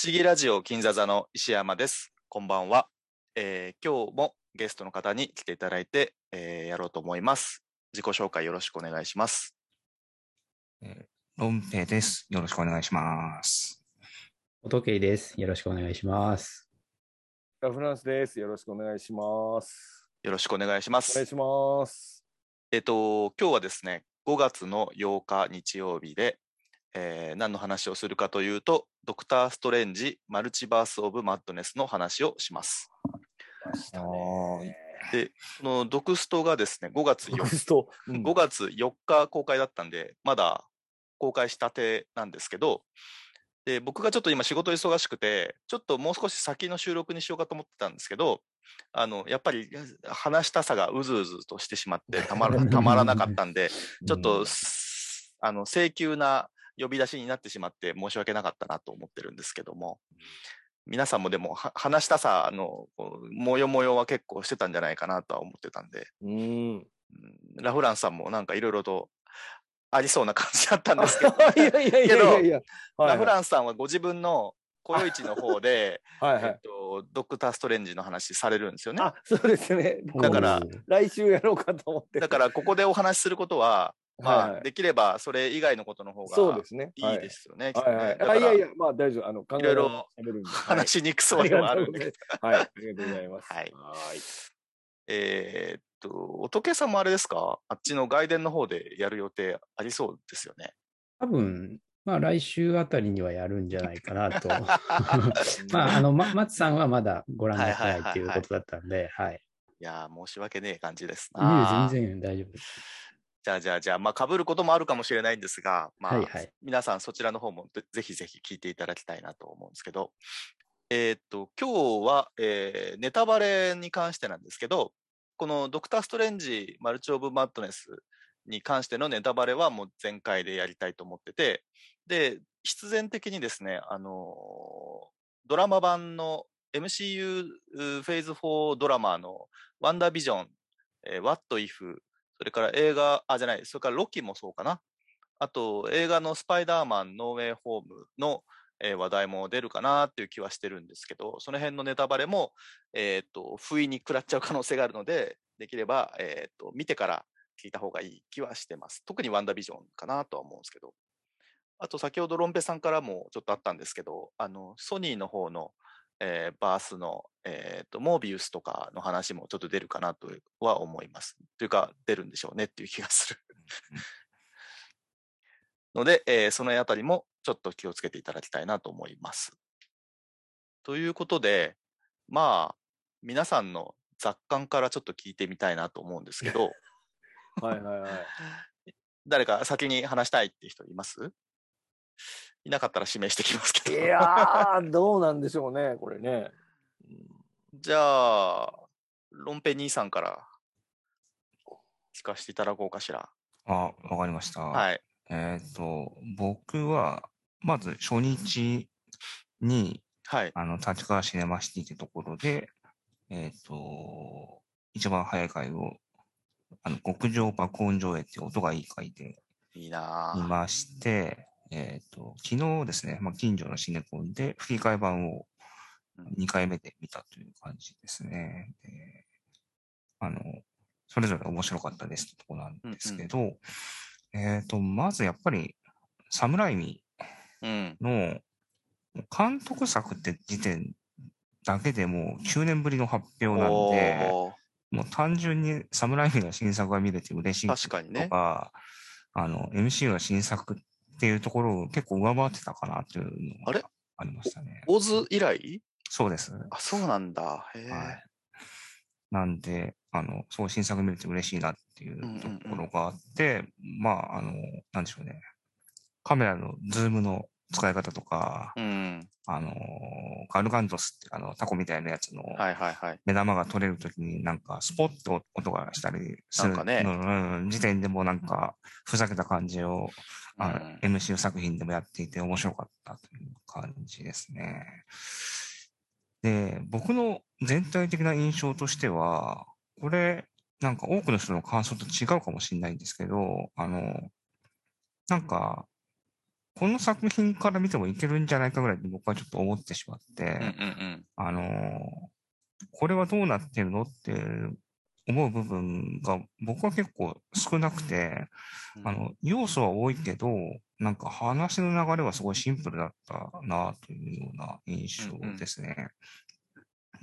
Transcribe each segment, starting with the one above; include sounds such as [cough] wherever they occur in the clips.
思議ラジオ金座座の石山です。こんばんは。えー今日もゲストの方に来ていただいて、えーやろうと思います。自己紹介よろしくお願いします。ロンペイです。よろしくお願いします。お時計です。よろしくお願いします。ラフランスです。よろしくお願いします。よろしくお願いしまお願いす。します。えっ、と、今日はですね、5月の8日日曜日で、えー何の話をするかというと、ドクター・ストレンジ・マルチバース・オブ・マッドネスの話をします。で、このドクストがですね、5月4ドクスト。5月4日公開だったんで、まだ公開したてなんですけど、で僕がちょっと今仕事忙しくて、ちょっともう少し先の収録にしようかと思ってたんですけど、あの、やっぱり話したさがうずうずとしてしまってたまら [laughs] たまらなかったんで、ちょっと、すあの、請求な呼び出しになってしまって申し訳なかったなと思ってるんですけども、皆さんもでもは話したさのもよもよは結構してたんじゃないかなとは思ってたんで、うん。うんラフランスさんもなんかいろいろとありそうな感じだったんですけど、[laughs] いやいやいや。ラフンランスさんはご自分の雇用市の方で、[laughs] はいはい。えっと、ドクター・ストレンジの話されるんですよね。あ、そうですね。だから来週やろうかと思って。だからここでお話しすることは、まあ、はいはいできればそれ以外のことの方そうでがすね。いいですよね。はいはい。ねだからあいやいや、まあ大丈夫。あの、考えいろ話しにくそうではあるんで。[laughs] はい。ありがとうございます。はいはい。えーっと、乙女さんもあれですか？あっちの外伝の方でやる予定ありそうですよね。多分、まあ来週あたりにはやるんじゃないかなと。[laughs] [laughs] まあ、あの、ま、松さんはまだご覧になってないっていうことだったんで、はい。いやー、申し訳ねえ感じですいえな。全然大丈夫です。じゃあじゃあじゃあ、まあ、被ることもあるかもしれないんですが、まあ、はいはい。皆さんそちらの方もぜぜひぜひ聞いていただきたいなと思うんですけど、えーっと、今日は、えーネタバレに関してなんですけど、このドクター・ストレンジ・マルチ・オブ・マッドネスに関してのネタバレはもう全開でやりたいと思ってて、で、必然的にですね、あのードラマ版の MCU フェーズ4ドラマのワンダービジョン、えー What If、それから映画、あ、じゃない、それからロキもそうかな。あと、映画のスパイダーマンノーウェイホームの、えー話題も出るかなっていう気はしてるんですけど、その辺のネタバレも、えっ、と、不意に食らっちゃう可能性があるので、できれば、えっ、と、見てから聞いた方がいい気はしてます。特にワンダービジョンかなとは思うんですけど。あと、先ほどロンペさんからもちょっとあったんですけど、あの、ソニーの方の、えーバースの、えー、とモービウスとかの話もちょっと出るかなとは思います。というか、出るんでしょうねっていう気がする。[laughs] ので、えーそのあたりもちょっと気をつけていただきたいなと思います。ということで、まあ、皆さんの雑感からちょっと聞いてみたいなと思うんですけど、[laughs] はいはいはい。[laughs] 誰か先に話したいって人います？いなかったら指名してきますけいど。やー、どうなんでしょうね、これね。じゃあ、ロンペ兄さんから聞かせていただこうかしら。あ、わかりました。はい。えっ、と、僕は、まず初日に、はい。あの、立川シネマシティってところで、えっ、と、一番早い回を、あの、極上爆音上映って音がいい回でいいなぁ。見まして、えっ、と、昨日ですね、まあ、近所のシネコンで吹き替え版をうん2回目で見たという感じですね。であの、それぞれ面白かったですってとこなんですけど、えっ、と、まずやっぱり、サムライミうん。の監督作って時点だけでもう9年ぶりの発表なんで、もう単純にサムライミの新作が見れて嬉しい確かにねとか、あの、MCU の新作っていうところを結構上回ってたかなっていうのあれ？がありましたね。オズ以来？そうです。あ、そうなんだ。へえ、はい。なんで、あの、そう新作見れて嬉しいなっていんうんううんところがあって、まあ、あの、なんでしょうね。カメラのズームの使い方とか、うん。あの、ガルガントスってあのタコみたいなやつの。目玉が取れるときになんかスポッと音がしたりするなんかねうんうん時点でもなんかふざけた感じを、あうん MCU 作品でもやっていて面白かったという感じですね。で、僕の全体的な印象としては、これ、なんか多くの人の感想と違うかもしれないんですけど、あの、なんか、この作品から見てもいけるんじゃないかぐらいで僕はちょっと思ってしまって、あのーこれはどうなってるのって思う部分が僕は結構少なくて、うん。あの、要素は多いけど、なんか話の流れはすごいシンプルだったなというような印象ですね。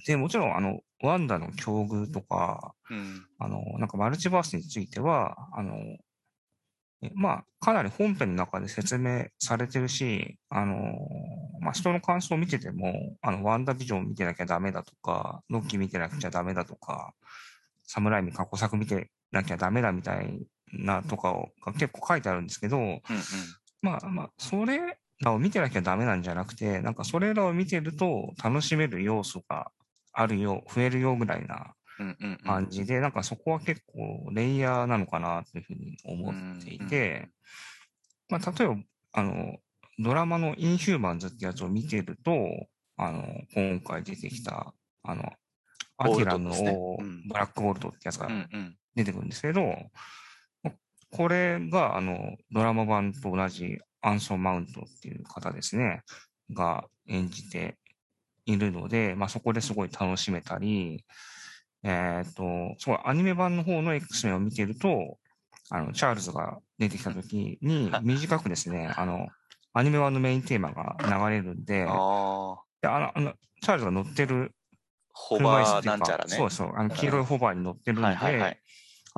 で、もちろん、あの、ワンダの境遇とか、うん。あの、なんかマルチバースについては、あの、えまあ、かなり本編の中で説明されてるし、あの、まあ、人の感想を見てても、あの、ワンダビジョン見てなきゃダメだとか、ロッキー見てなきゃダメだとか、サムライミ過去作見てなきゃダメだみたいなとかをが結構書いてあるんですけど、うんまあまあ、それらを見てなきゃダメなんじゃなくて、なんかそれらを見てると楽しめる要素があるよ、増えるよぐらいなうんうんうん。感じで、なんかそこは結構レイヤーなのかなというふうに思っていて、まあ例えば、あの、ドラマのインヒューマンズってやつを見てると、あの、今回出てきた、あの、アキラのブラックボルトってやつが出てくるんですけど、これが、あの、ドラマ版と同じアンソン・マウントっていう方ですね、が演じているので、まあそこですごい楽しめたり、えっ、と、すごいアニメ版の方の X メンを見てると、あの、チャールズが出てきた時に、短くですね、[laughs] あの、アニメ版のメインテーマが流れるんで、であの、あのチャールズが乗ってるホバーなんちゃらね。そうそう、あの黄色いホバーに乗ってるんで、はいはいはい。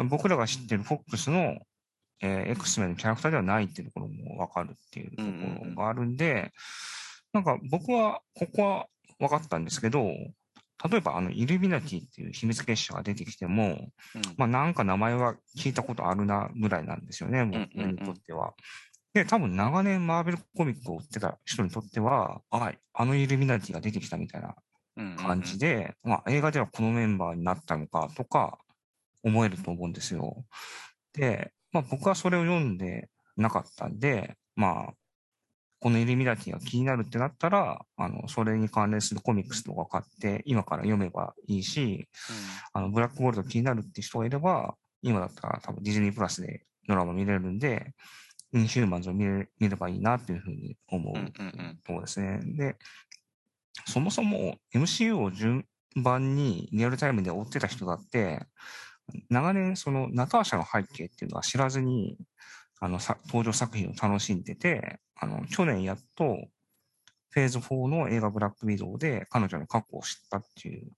僕らが知ってる FOX の、えー X メンのキャラクターではないっていうところもわかるっていうところがあるんで、なんか僕はここは分かったんですけど、例えばあのイルミナティっていう秘密結社が出てきても、うんまあなんか名前は聞いたことあるなぐらいなんですよね、んうん僕にとっては。で、多分長年マーベルコミックを追ってた人にとっては、あ、あのイルミナティが出てきたみたいなうんうん感じで、まあ映画ではこのメンバーになったのかとか思えると思うんですよ。で、まあ僕はそれを読んでなかったんで、まあ、このイルミナティが気になるってなったら、あの、それに関連するコミックスとか買って、今から読めばいいし、あの、ブラックゴールド気になるって人がいれば、今だったら多分ディズニープラスでドラマ見れるんで、インヒューマンズを見れ見ればいいなっていうふうに思ううんうんうんところですね。で、そもそも MCU を順番にリアルタイムで追ってた人だって、長年そのナターシャの背景っていうのは知らずに、あの、さ登場作品を楽しんでて、あの、去年やっと、フェーズ4の映画ブラックウィドウで彼女の過去を知ったっていう、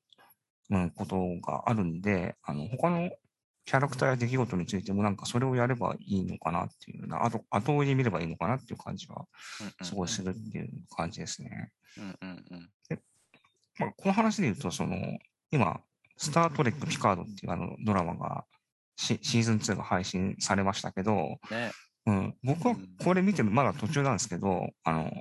うん、ことがあるんで、あの、他のキャラクターや出来事についてもなんかそれをやればいいのかなっていうな、あと、後追いで見ればいいのかなっていう感じはすごいするっていう感じですね。うんうんうんまあ、この話で言うと、その、今、スター・トレック・ピカードっていうあのドラマがシ、シーズン2が配信されましたけど、ね。うん、僕はこれ見てる、まだ途中なんですけど、あの、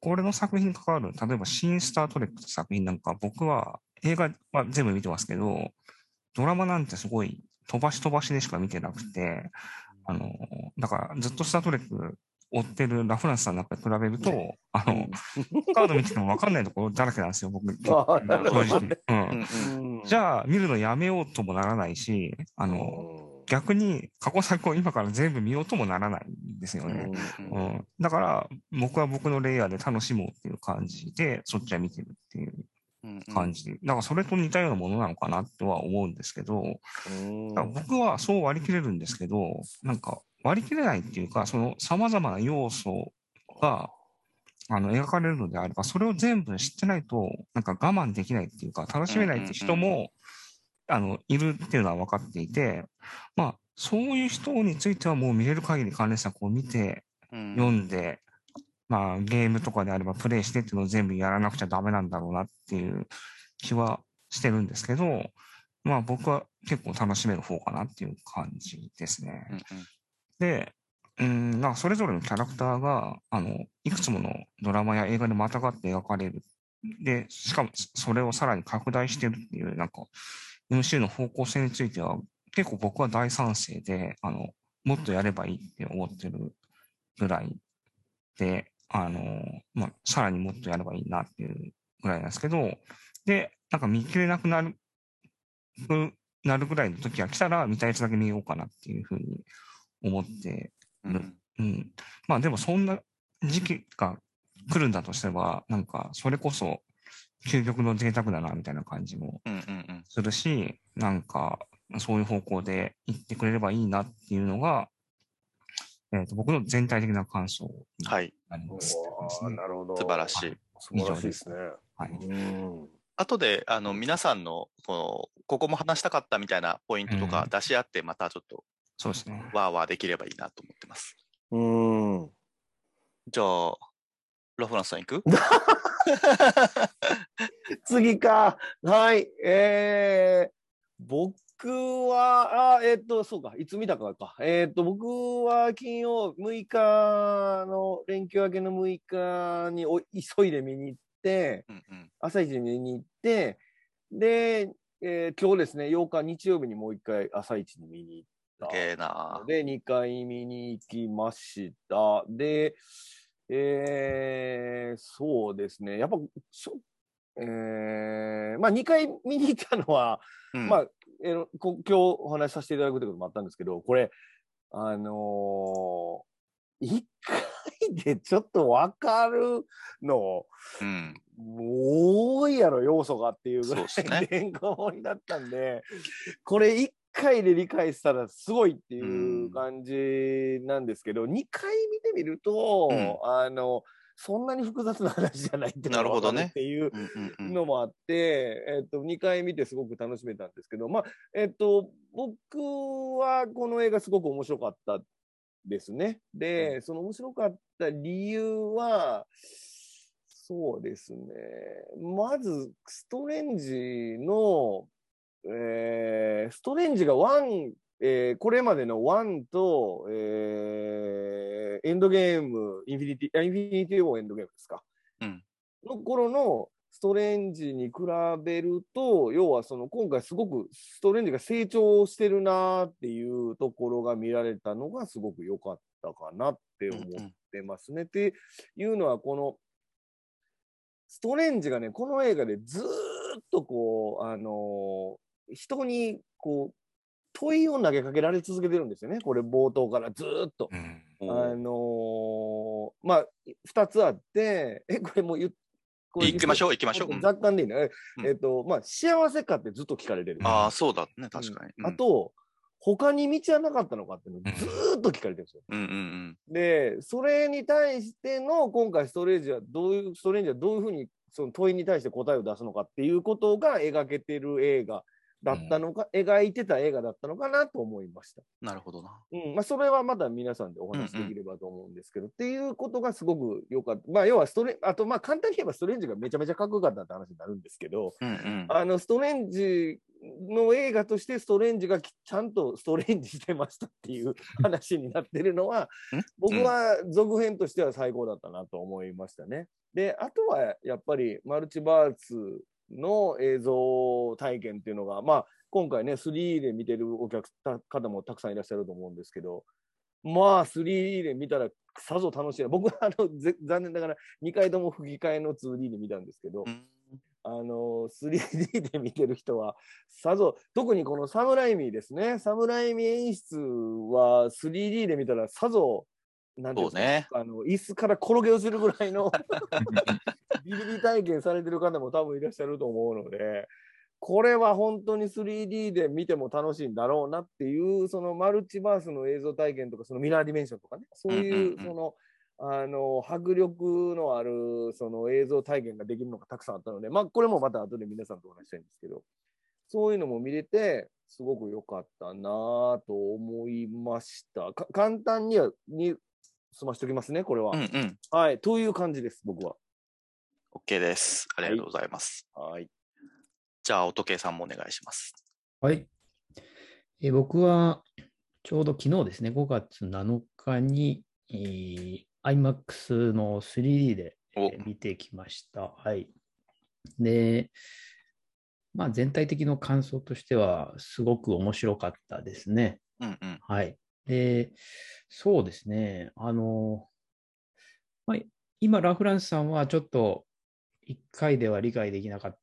これの作品に関わる、例えば、新スター・トレックって作品なんか、僕は映画は全部見てますけど、ドラマなんてすごい飛ばし飛ばしでしか見てなくて、あの、だからずっとスター・トレック追ってるラフランスさんなんかに比べると、あの、カード見てても分かんないところだらけなんですよ、僕。[laughs] 正直。うんじゃあ、見るのやめようともならないし、あの、逆に過去作を今から全部見ようともならないんですよね。うんうん、だから、僕は僕のレイヤーで楽しもうっていう感じで、そっちは見てるっていううんうん。感じ。で、だからそれと似たようなものなのかなとは思うんですけど、僕はそう割り切れるんですけど、なんか割り切れないっていうか、その様々な要素が、あの、描かれるのであれば、それを全部知ってないと、なんか我慢できないっていうか、楽しめないって人も、あの、いるっていうのは分かっていて、まあ、そういう人についてはもう見れる限り関連作を見て、うん。読んで、まあ、ゲームとかであればプレイしてっていうのを全部やらなくちゃダメなんだろうなっていう気はしてるんですけど、まあ僕は結構楽しめる方かなっていう感じですね。うんうんで、うん、なんかそれぞれのキャラクターが、あの、いくつものドラマや映画でまたがって描かれる。で、しかもそれをさらに拡大してるっていう、なんか、MC の方向性については、結構僕は大賛成で、あの、もっとやればいいって思ってるぐらいで、あの、まあ、さらにもっとやればいいなっていうぐらいなんですけど、で、なんか見切れなくなる、なるぐらいの時が来たら、見たいやつだけ見ようかなっていうふうに思ってうんうん。まあでもそんな時期が来るんだとすれば、なんか、それこそ、究極の贅沢だな、みたいな感じも。するし、なんか、そういう方向で行ってくれればいいなっていうのが、えっ、と、僕の全体的な感想にはい。なります。うわーなるほど。素晴らしい。素晴らしいですね。はい。うん。後で、あの、皆さんの、この、ここも話したかったみたいなポイントとかうん出し合って、またちょっと、そうですね。ワーワーできればいいなと思ってます。うん。じゃあ、ラフランスさん行く？[laughs] 次か。はい。えー、僕は、あ、えっ、と、そうか。いつ見たかか。えっ、と、僕は金曜6日の、連休明けの6日にお急いで見に行って、うんうん。朝一に見に行って、で、えー今日ですね、8日日曜日にもう一回朝一に見に行った。すげえなで、2回見に行きました。で、えー、そうですね。やっぱ、ちょえー、まあ2回見に行ったのは、うん。まあ、えーこ今日お話しさせていただくということもあったんですけど、これ、あのー、1回でちょっとわかるの、うん。多いやろ、要素がっていうぐらいてんこ盛りだったんで、これ1回で理解したらすごいっていう感じなんですけど、2回見てみると、うん。あの、そんなに複雑な話じゃないっていうのがなるほどねっていううんうんうんのもあって、えっと、2回見てすごく楽しめたんですけど、まあ、えっと、僕はこの映画すごく面白かったですね。で、その面白かった理由は、そうですね。まず、ストレンジの、えーストレンジが1、えーこれまでの1と、えーエンドゲーム、インフィニティ、あインフィニティウォーエンドゲームですか。うんの頃のストレンジに比べると、要はその今回すごくストレンジが成長してるなっていうところが見られたのがすごく良かったかなって思ってますね。っていうのは、このストレンジがね、この映画でずーっとこう、あのー人にこう、問いを投げかけられ続けてるんですよね。これ冒頭からずーっと。うん。あのーまあ、二つあって、[laughs] え、これもう言っこれ行きましょう、行きましょう。うん若干でいいね。えうんえっと、まあ、幸せかってずっと聞かれてる。ああ、そうだね、確かに。あと、他に道はなかったのかっていうのをずーっと聞かれてるんですよ。うん、うんうんで、それに対しての今回ストレージはどういう、ストレンジはどういうふうにその問いに対して答えを出すのかっていうことが描けてる映画だったのか、描いてた映画だったのかなと思いました。うん。なるほどな。うん、まあ、それはまだ皆さんでお話しできればと思うんですけど、っていうことがすごく良かった。まあ、要はストレあと、まあ、簡単に言えばストレンジがめちゃめちゃかっこよかったって話になるんですけど、うんうん。あの、ストレンジの映画としてストレンジがきちゃんとストレンジしてましたっていう話になってるのは、[laughs] ん？僕は続編としては最高だったなと思いましたね。で、あとはやっぱりマルチバーツの映像体験っていうのが、まあ、今回ね、3で見てるお客方もたくさんいらっしゃると思うんですけど、まあ、3で見たらさぞ楽しいな。僕はあのぜ残念ながら2回とも吹き替えの 2D で見たんですけど、うんあの、3D で見てる人は、さぞ、特にこのサム・ライミですね。サム・ライミ演出は 3D で見たらさぞ、なんていうんですか、ね。あの、椅子から転げ落ちるぐらいの [laughs] ビリビリ体験されてる方も多分いらっしゃると思うので、これは本当に 3D で見ても楽しいんだろうなっていう、そのマルチバースの映像体験とか、そのミラーディメンションとかね、そういう、その、あの、迫力のある、その映像体験ができるのがたくさんあったので、まあ、これもまた後で皆さんとお話ししたいんですけど、そういうのも見れて、すごく良かったなぁと思いました。か簡単には、に済ましておきますね、これは。うんうん。はい、という感じです、僕は。OK です。ありがとうございます。はい。じゃあ、音計さんもお願いします。はい。えー僕は、ちょうど昨日ですね、5月7日に、えー IMAX の 3D で、見てきました。はい。で、まあ全体的な感想としては、すごく面白かったですね。うんうん。はい。で、そうですね。あの、まあ、今、ラ・フランスさんはちょっと1回では理解できなかっ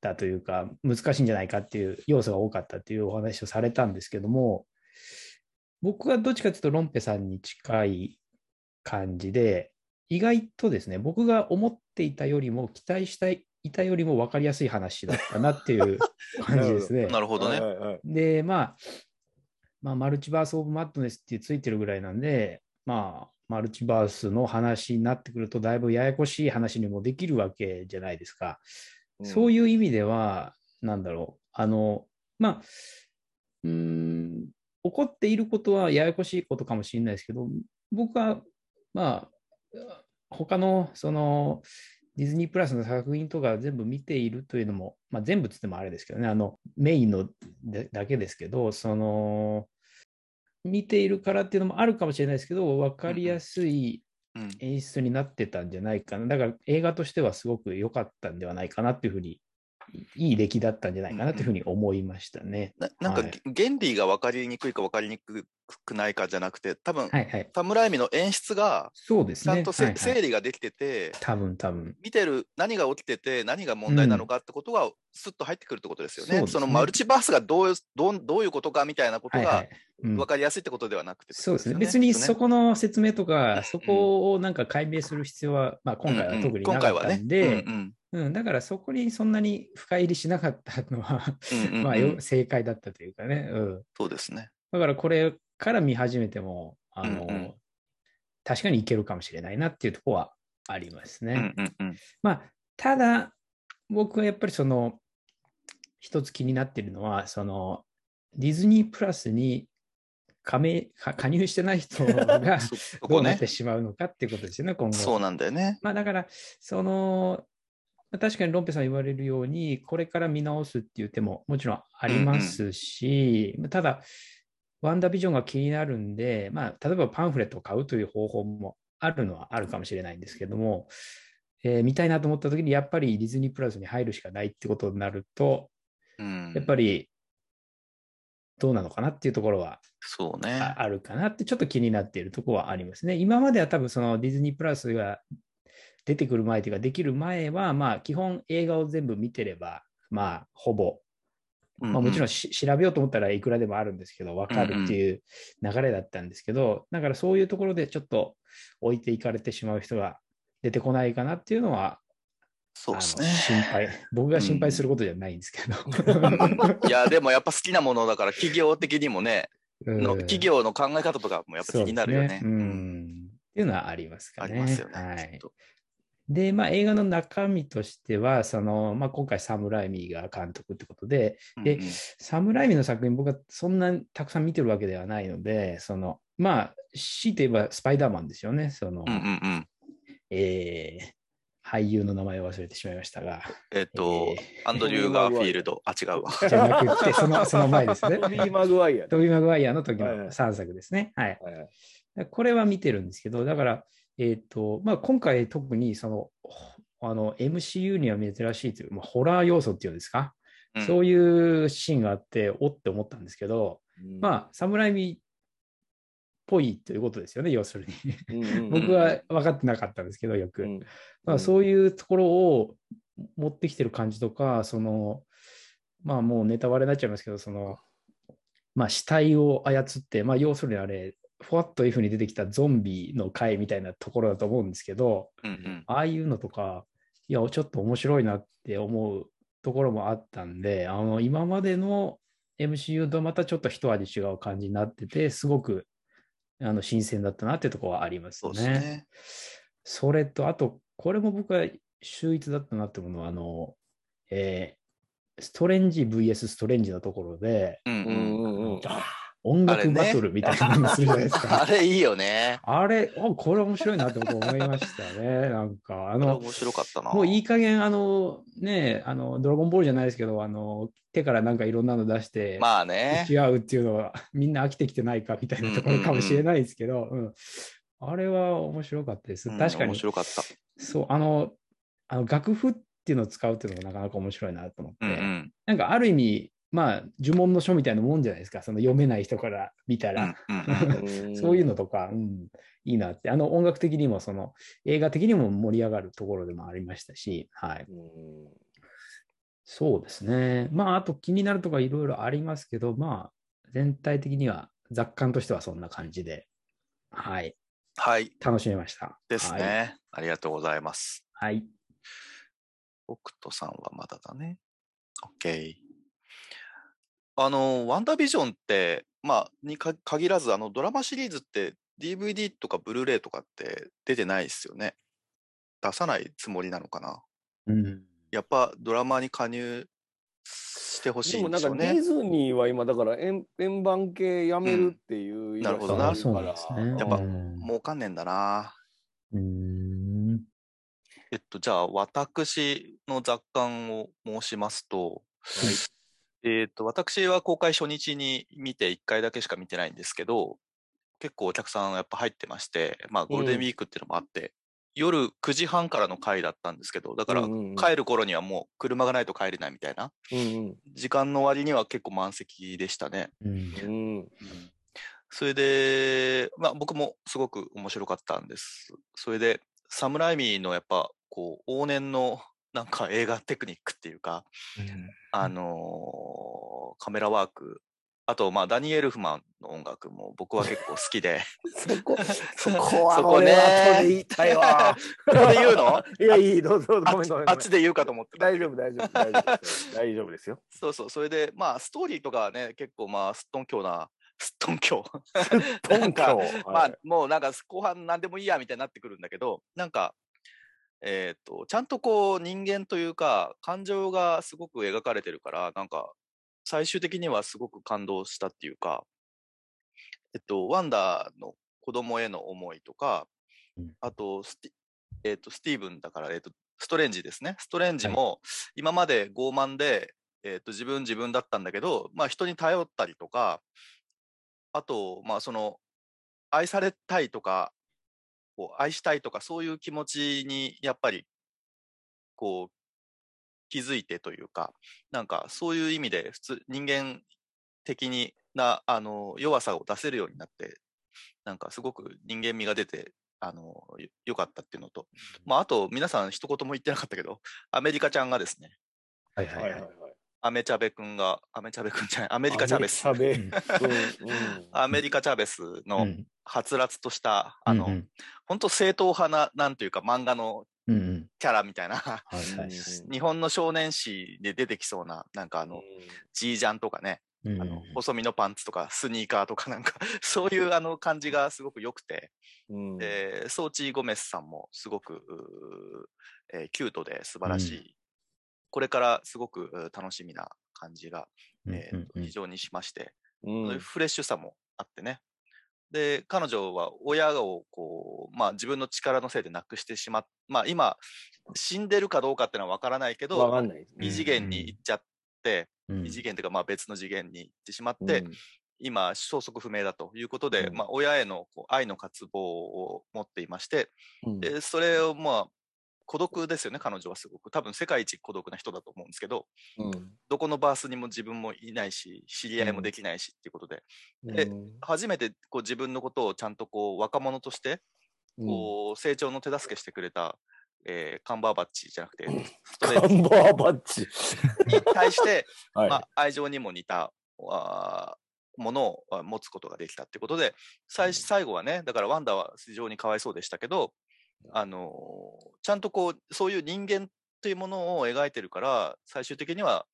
たというか、難しいんじゃないかっていう要素が多かったっていうお話をされたんですけども、僕はどっちかというとロンペさんに近い感じで、意外とですね、僕が思っていたよりも、期待していたよりも分かりやすい話だったなっていう [laughs] 感じですね。なるほどね。で、まあ、まあ、マルチバース・オブ・マッドネスってついてるぐらいなんで、まあ、マルチバースの話になってくると、だいぶややこしい話にもできるわけじゃないですか。そういいう意味では、なんだろう、あの、まあ、うーん、起こっていることはややこしいことかもしれないですけど、僕は、まあ、他の、その、ディズニープラスの作品とか全部見ているというのも、まあ、全部つってもあれですけどね、あの、メインのでだけですけど、その、見ているからっていうのもあるかもしれないですけど、分かりやすいうん演出になってたんじゃないかな。だから映画としてはすごく良かったんではないかなっていうふうに、いい出来だったんじゃないかなというふうに思いましたね。ななんか、はい原理が分かりにくいか分かりにくくないかじゃなくて、多分、はいはい。サムライミの演出がそうですね。ちゃんとせ、はいはい整理ができてて、多分多分。見てる何が起きてて何が問題なのかってことがスッと入ってくるってことですよね。そうですねそのマルチバースがどういうどうどういうことかみたいなことがはいはい。うん分かりやすいってことではなくて、そうですね。別にそここの説明とか、そこをなんか解明する必要は、まあ今回は特になかったんで、うんうん、だからそこにそんなに深入りしなかったのは、うんうんうん [laughs] まあよ正解だったというかね。うん。そうですね。だからこれから見始めても、あの、うんうん確かにいけるかもしれないなっていうところはありますね。うんうんうんまあ、ただ、僕はやっぱりその、一つ気になっているのは、その、ディズニープラスに加盟、か加入してない人が [laughs] どうなって。しまうのかっていうことですよね、今後。そうなんだよね。まあだから、その、まあ確かにロンペさん言われるように、これから見直すっていう手ももちろんありますし、ただ、ワンダービジョンが気になるんで、まあ、例えばパンフレットを買うという方法もあるのはあるかもしれないんですけども、えー見たいなと思った時に、やっぱりディズニープラスに入るしかないってことになると、うんやっぱりどうなのかなっていうところはそうね。ああるかなってちょっと気になっているところはありますね。今までは多分そのディズニープラスが出てくる前というかできる前はまあ基本映画を全部見てればまあほぼ、まあ、もちろんし調べようと思ったらいくらでもあるんですけど分かるっていう流れだったんですけどだからそういうところでちょっと置いていかれてしまう人が出てこないかなっていうのはそうですね。心配 [laughs] 僕が心配することじゃないんですけど。いや、でもやっぱ好きなものだから企業的にもね、のうん企業の考え方とかもやっぱ気になるよね。そうん。っていうのはありますかあね。りますよね。はいで、まあ、映画の中身としては、そのまあ、今回、サムライミが監督ってことで、でうんうんサムライミの作品、僕はそんなにたくさん見てるわけではないので、そのまあ、強いて言えばスパイダーマンですよね。そのうんうんうん。えー俳優の名前を忘れてしまいましたが、えっと、アンドリュー・ガーフィールド。あ、違うわ。じゃなくて、その [laughs] その前ですね。トビー・マグワイア。トビー・マグワイアの時の3作ですね。はい。はいはいこれは見てるんですけど、だから、えっ、と、まあ、今回特にその、ほあの、MCU には珍しいという、まあ、ホラー要素っていうんですか、うん。そういうシーンがあって、おって思ったんですけど、まあ、侍味っぽいということですよね、要するに。あ [laughs] 僕は分かってなかったんですけど、よく。うん。まあ、そういうところを持ってきてる感じとか、その、まあもうネタバレになっちゃいますけど、その、まあ死体を操って、まあ要するにあれ、ふわっというふうに出てきたゾンビの回みたいなところだと思うんですけど、うんうんああいうのとか、いや、ちょっと面白いなって思うところもあったんで、あの、今までの MCU とまたちょっと一味違う感じになってて、すごく、あの、新鮮だったなっていうところはありますね。ですね。それと、あと、これも僕は秀逸だったなって思うのは、あの、えーストレンジ VS ストレンジのところで、うんううんんうんうん音楽あれねバトルみたいなのするじゃないですか。あれ [laughs] いいよね。あれ、あこれ面白いなって僕思いましたね。[laughs] なんか、あの、あれ面白かったな。もういい加減、あの、ね、あの、ドラゴンボールじゃないですけど、あの、手からなんかいろんなの出して、まあ打ね。ち合うっていうのは、[laughs] みんな飽きてきてないかみたいなところかもしれないですけど、うんあれは面白かったです。うん確かに面、白かった。そう、あの、あの楽譜っていうのを使うっていうのがなかなか面白いなと思って、うんうん。なんかある意味、まあ、呪文の書みたいなもんじゃないですか、その読めない人から見たうんら。そういうのとか、うん、いいなって、あの音楽的にも、その映画的にも盛り上がるところでもありましたし、はい。うんそうですね。まあ、あと気になるとかいろいろありますけど、まあ、全体的には雑感としてはそんな感じで、はい。はい。楽しめました。ですね。はい。ありがとうございます。はい。北斗さんはまだだね。OK。あの、ワンダービジョンって、まあ、にか限らず、あの、ドラマシリーズって DVD とかブルーレイとかって出てないですよね。出さないつもりなのかな。うん。やっぱドラマに加入してほしでいんでしょうもなんかディね。ズニーは今だから円円盤系やめるっていう言いなるほどなあそうなんですね。やっぱうん儲かんねえんだな。うーん。えっと、じゃあ、私の雑感を申しますと、えっと、私は公開初日に見て1回だけしか見てないんですけど、結構お客さんやっぱ入ってまして、まあゴールデンウィークっていうのもあって、夜9時半からの回だったんですけど、だからうんうんうん帰る頃にはもう車がないと帰れないみたいな、うん時間の割には結構満席でしたね。うん。うんうんそれで、まあ僕もすごく面白かったんです。それで、サムライミのやっぱこう往年のなんか映画テクニックっていうか、うんあのーカメラワーク、あとまあダニエル・フマンの音楽も僕は結構好きで、[laughs] そこ、[laughs] そこはそこね俺は後で言いたいわ。[laughs] ここで言うの？いや、いい、どうぞ、ごめん、ごめん。あっちで言うかと思ってた大丈夫、大丈夫、大丈夫。大丈夫ですよ。そうそう、それでまあストーリーとかはね、結構まあすっとんきょうな、すっとんきょう。なんか、まあ、もうなんか後半何でもいいやみたいになってくるんだけど、なんか、えっ、と、ちゃんとこう人間というか、感情がすごく描かれてるから、なんか、最終的にはすごく感動したっていうか、えっと、ワンダーの子供への思いとかうん、あとスティ、えっと、スティーブンだから、えっと、ストレンジですね。ストレンジも、今まで傲慢で、えっと、自分自分だったんだけど、まあ人に頼ったりとか、あと、まあその、愛されたいとか、こう愛したいとか、そういう気持ちに、やっぱり、こう、気づいてというか、なんかそういう意味で、普通、人間的にな、あの、弱さを出せるようになって、なんかすごく人間味が出て、あの、よ良かったっていうのと、まああと、皆さん一言も言ってなかったけど、アメリカちゃんがですね、はいはい。はい。アメチャベ君が、アメチャベ君じゃない、[laughs] アメリカチャベス。アメアメリカチャベスうのん。はつらつとした、あの、うん本当正統派な、なんというか漫画のうんうん。キャラみたいな、日本の少年誌で出てきそうな、なんかあの、ジージャンとかね、うんあの、細身のパンツとか、スニーカーとかなんか、[laughs] そういうあの感じがすごく良くて、うん。で、ソーチー・ゴメスさんもすごく、えーキュートで素晴らしい、これからすごく楽しみな感じが、うんえー非常にしまして、うん。フレッシュさもあってね。で、彼女は親をこう、まあ自分の力のせいで亡くしてしまっ、まあ今、死んでるかどうかっていうのはわからないけど、んないですね。異次元に行っちゃって、うん。異次元というかまあ別の次元に行ってしまって、うん。今、消息不明だということで、うん。まあ親へのこう愛の渇望を持っていまして、うん。で、それをまあ、孤独ですよね、彼女はすごく。多分世界一孤独な人だと思うんですけど、うん。どこのバースにも自分もいないし、知り合いもできないしっていうことで、えうん。初めてこう自分のことをちゃんとこう若者としてこう成長の手助けしてくれた、えーカンバーバッチじゃなくて、[laughs] ストレカッチンバーバッチ。に対して、[laughs] はい。まあ、愛情にも似たあーものをあ持つことができたってことで、最最後はね、だからワンダは非常にかわいそうでしたけど、あのーちゃんとこう、そういう人間というものを描いてるから、最終的には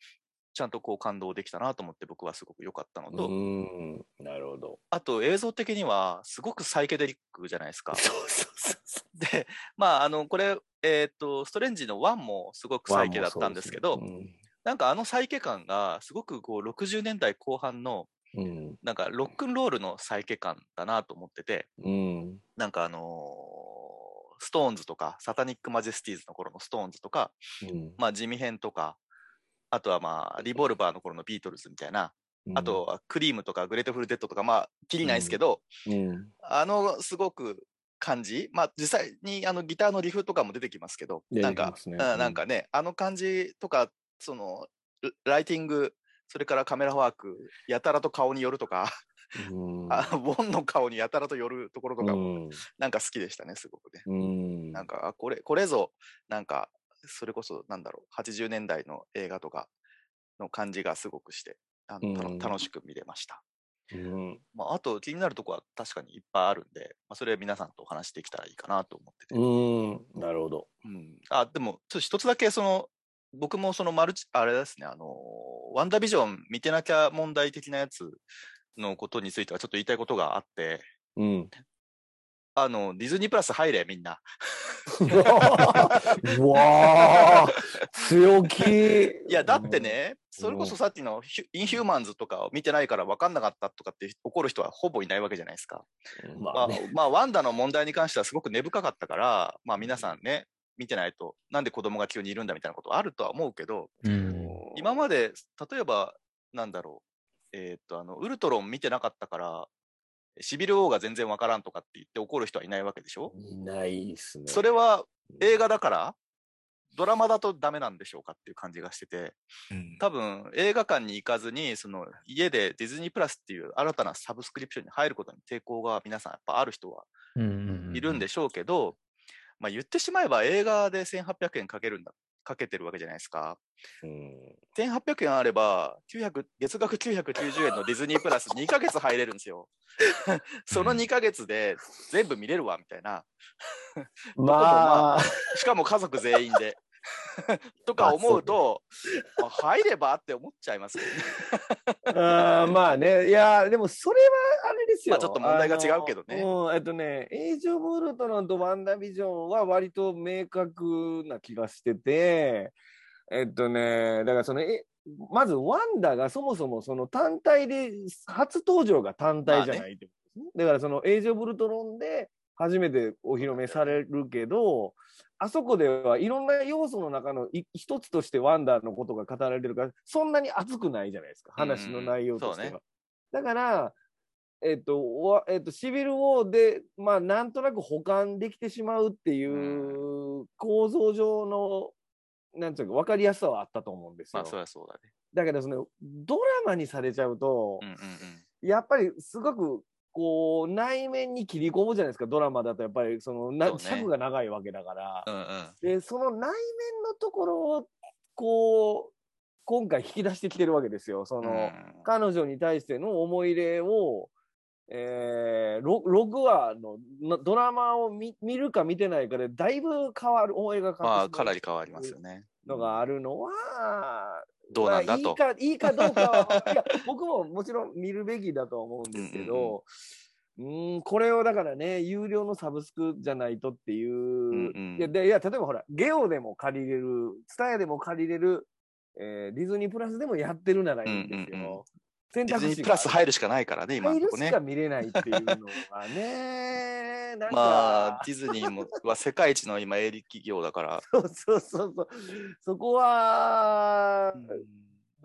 ちゃんとこう感動できたなと思って僕はすごく良かったのと、うんなるほど。あと映像的にはすごくサイケデリックじゃないですか。そうそうそうそ [laughs] で、まあ、あの、これ、えーっと、ストレンジの1もすごくう。サイケだったんですけど、うんなんかあのサイケ感がすごくこう60年代後半のうんなんかロックンロールのサイケ感だなと思ってて、うんなんかあのーストーンズとか、サタニックマジェスティーズの頃のストーンズとか、うん。まあ地味編とか、あとはまあリボルバーの頃のビートルズみたいな、あと、はクリームとかグレイトフル・デッドとか、まあ、きりないですけど、うん。あの、すごく感じ、まあ、実際にあのギターのリフとかも出てきますけど、なんか、ねうんなんかね、あの感じとか、その、ラライティング、それからカメラワーク、やたらと顔によるとか、うんあウォンの顔にやたらと寄るところとかも、うんなんか好きでしたね、すごくね。うんなんか、あこれ、これぞ、なんか、それこそ、なんだろう、80年代の映画とかの感じがすごくして、あの楽しく見れました。うん。まあ、あと気になるところは確かにいっぱいあるんで、まあ、それは皆さんとお話していけたらいいかなと思ってて。うん。なるほど。うん、あでも、ちょっと一つだけ、その、僕もそのマルチ、あれですね、あの、ワンダービジョン見てなきゃ問題的なやつのことについてはちょっと言いたいことがあって、うん。あの、ディズニープラス入れ、みんな。うわー強気。[laughs] いや、だってね、それこそさっきのヒュインヒューマンズとかを見てないから分かんなかったとかって怒る人はほぼいないわけじゃないですか。うん。ままああね。、まあ、ワンダの問題に関してはすごく根深かったから、まあ皆さんね、見てないと、なんで子供が急にいるんだみたいなことあるとは思うけど、うん。今まで、例えば、なんだろう、えーっと、あの、ウルトロン見てなかったから、シビル王が全然わからんとかって言って怒る人はいないわけでしょ？いないっすね。それは映画だから、ドラマだとダメなんでしょうかっていう感じがしてて、うん。多分映画館に行かずに、その家でディズニープラスっていう新たなサブスクリプションに入ることに抵抗が皆さんやっぱある人はうんいるんでしょうけど、まあ言ってしまえば映画で1800円かけるんだ、かけてるわけじゃないですか。うん。1800円あれば、900月額990円のディズニープラス [laughs] 2ヶ月入れるんですよ。[laughs] その2ヶ月で全部見れるわ、みたいな。まあ、しかも家族全員で。[laughs] とか思うと、まあ入ればって思っちゃいますけどね。[laughs] あーまあね、いや、でもそれはあれですよ。まあちょっと問題が違うけどねえっとね、エイジ・オブ・ウルトロンとワンダービジョンは割と明確な気がしてて、えっとね、だからその、えまずワンダがそもそもその単体で、初登場が単体じゃないってことですね。だからそのエイジ・オブ・ウルトロンで初めてお披露目されるけど、あそこではいろんな要素の中のい一つとしてワンダーのことが語られてるから、そんなに熱くないじゃないですか、話の内容としては。ねだから、えっと、わえっと、シビル・ウォーで、まあ、なんとなく保管できてしまうっていう構造上の、なんていうか、分かりやすさはあったと思うんですよ。まあそりゃそうだね。だけど、その、ドラマにされちゃうとうん、うんうん。やっぱりすごく、こう、内面に切り込むじゃないですか、ドラマだと、やっぱり、その、なね尺が長いわけだから。うんうん。で、その内面のところを、こう、今回引き出してきてるわけですよ。その、うん彼女に対しての思い入れを、えー、ロ6話ののドラマを見見るか見てないかで、だいぶ変わる、思いが変まあ、わってかなり変わりますよね。のがあるのは、どうなんだと。まあいいか、いいかどうかは、[laughs] いや、僕ももちろん見るべきだとは思うんですけど、うーん、これをだからね、有料のサブスクじゃないとっていう、んうんいやでいや、例えばほら、ゲオでも借りれる、ツタヤでも借りれる、えーディズニープラスでもやってるならいいんですよ。うんうんうん選ディズニー択肢がプラス入るしかないからね、今のとこね。入るしか。見れないっていうのはね、[laughs] まあ、ディズニーもは世界一の今、営利企業だから。[laughs] そうそうそうそう、そこは、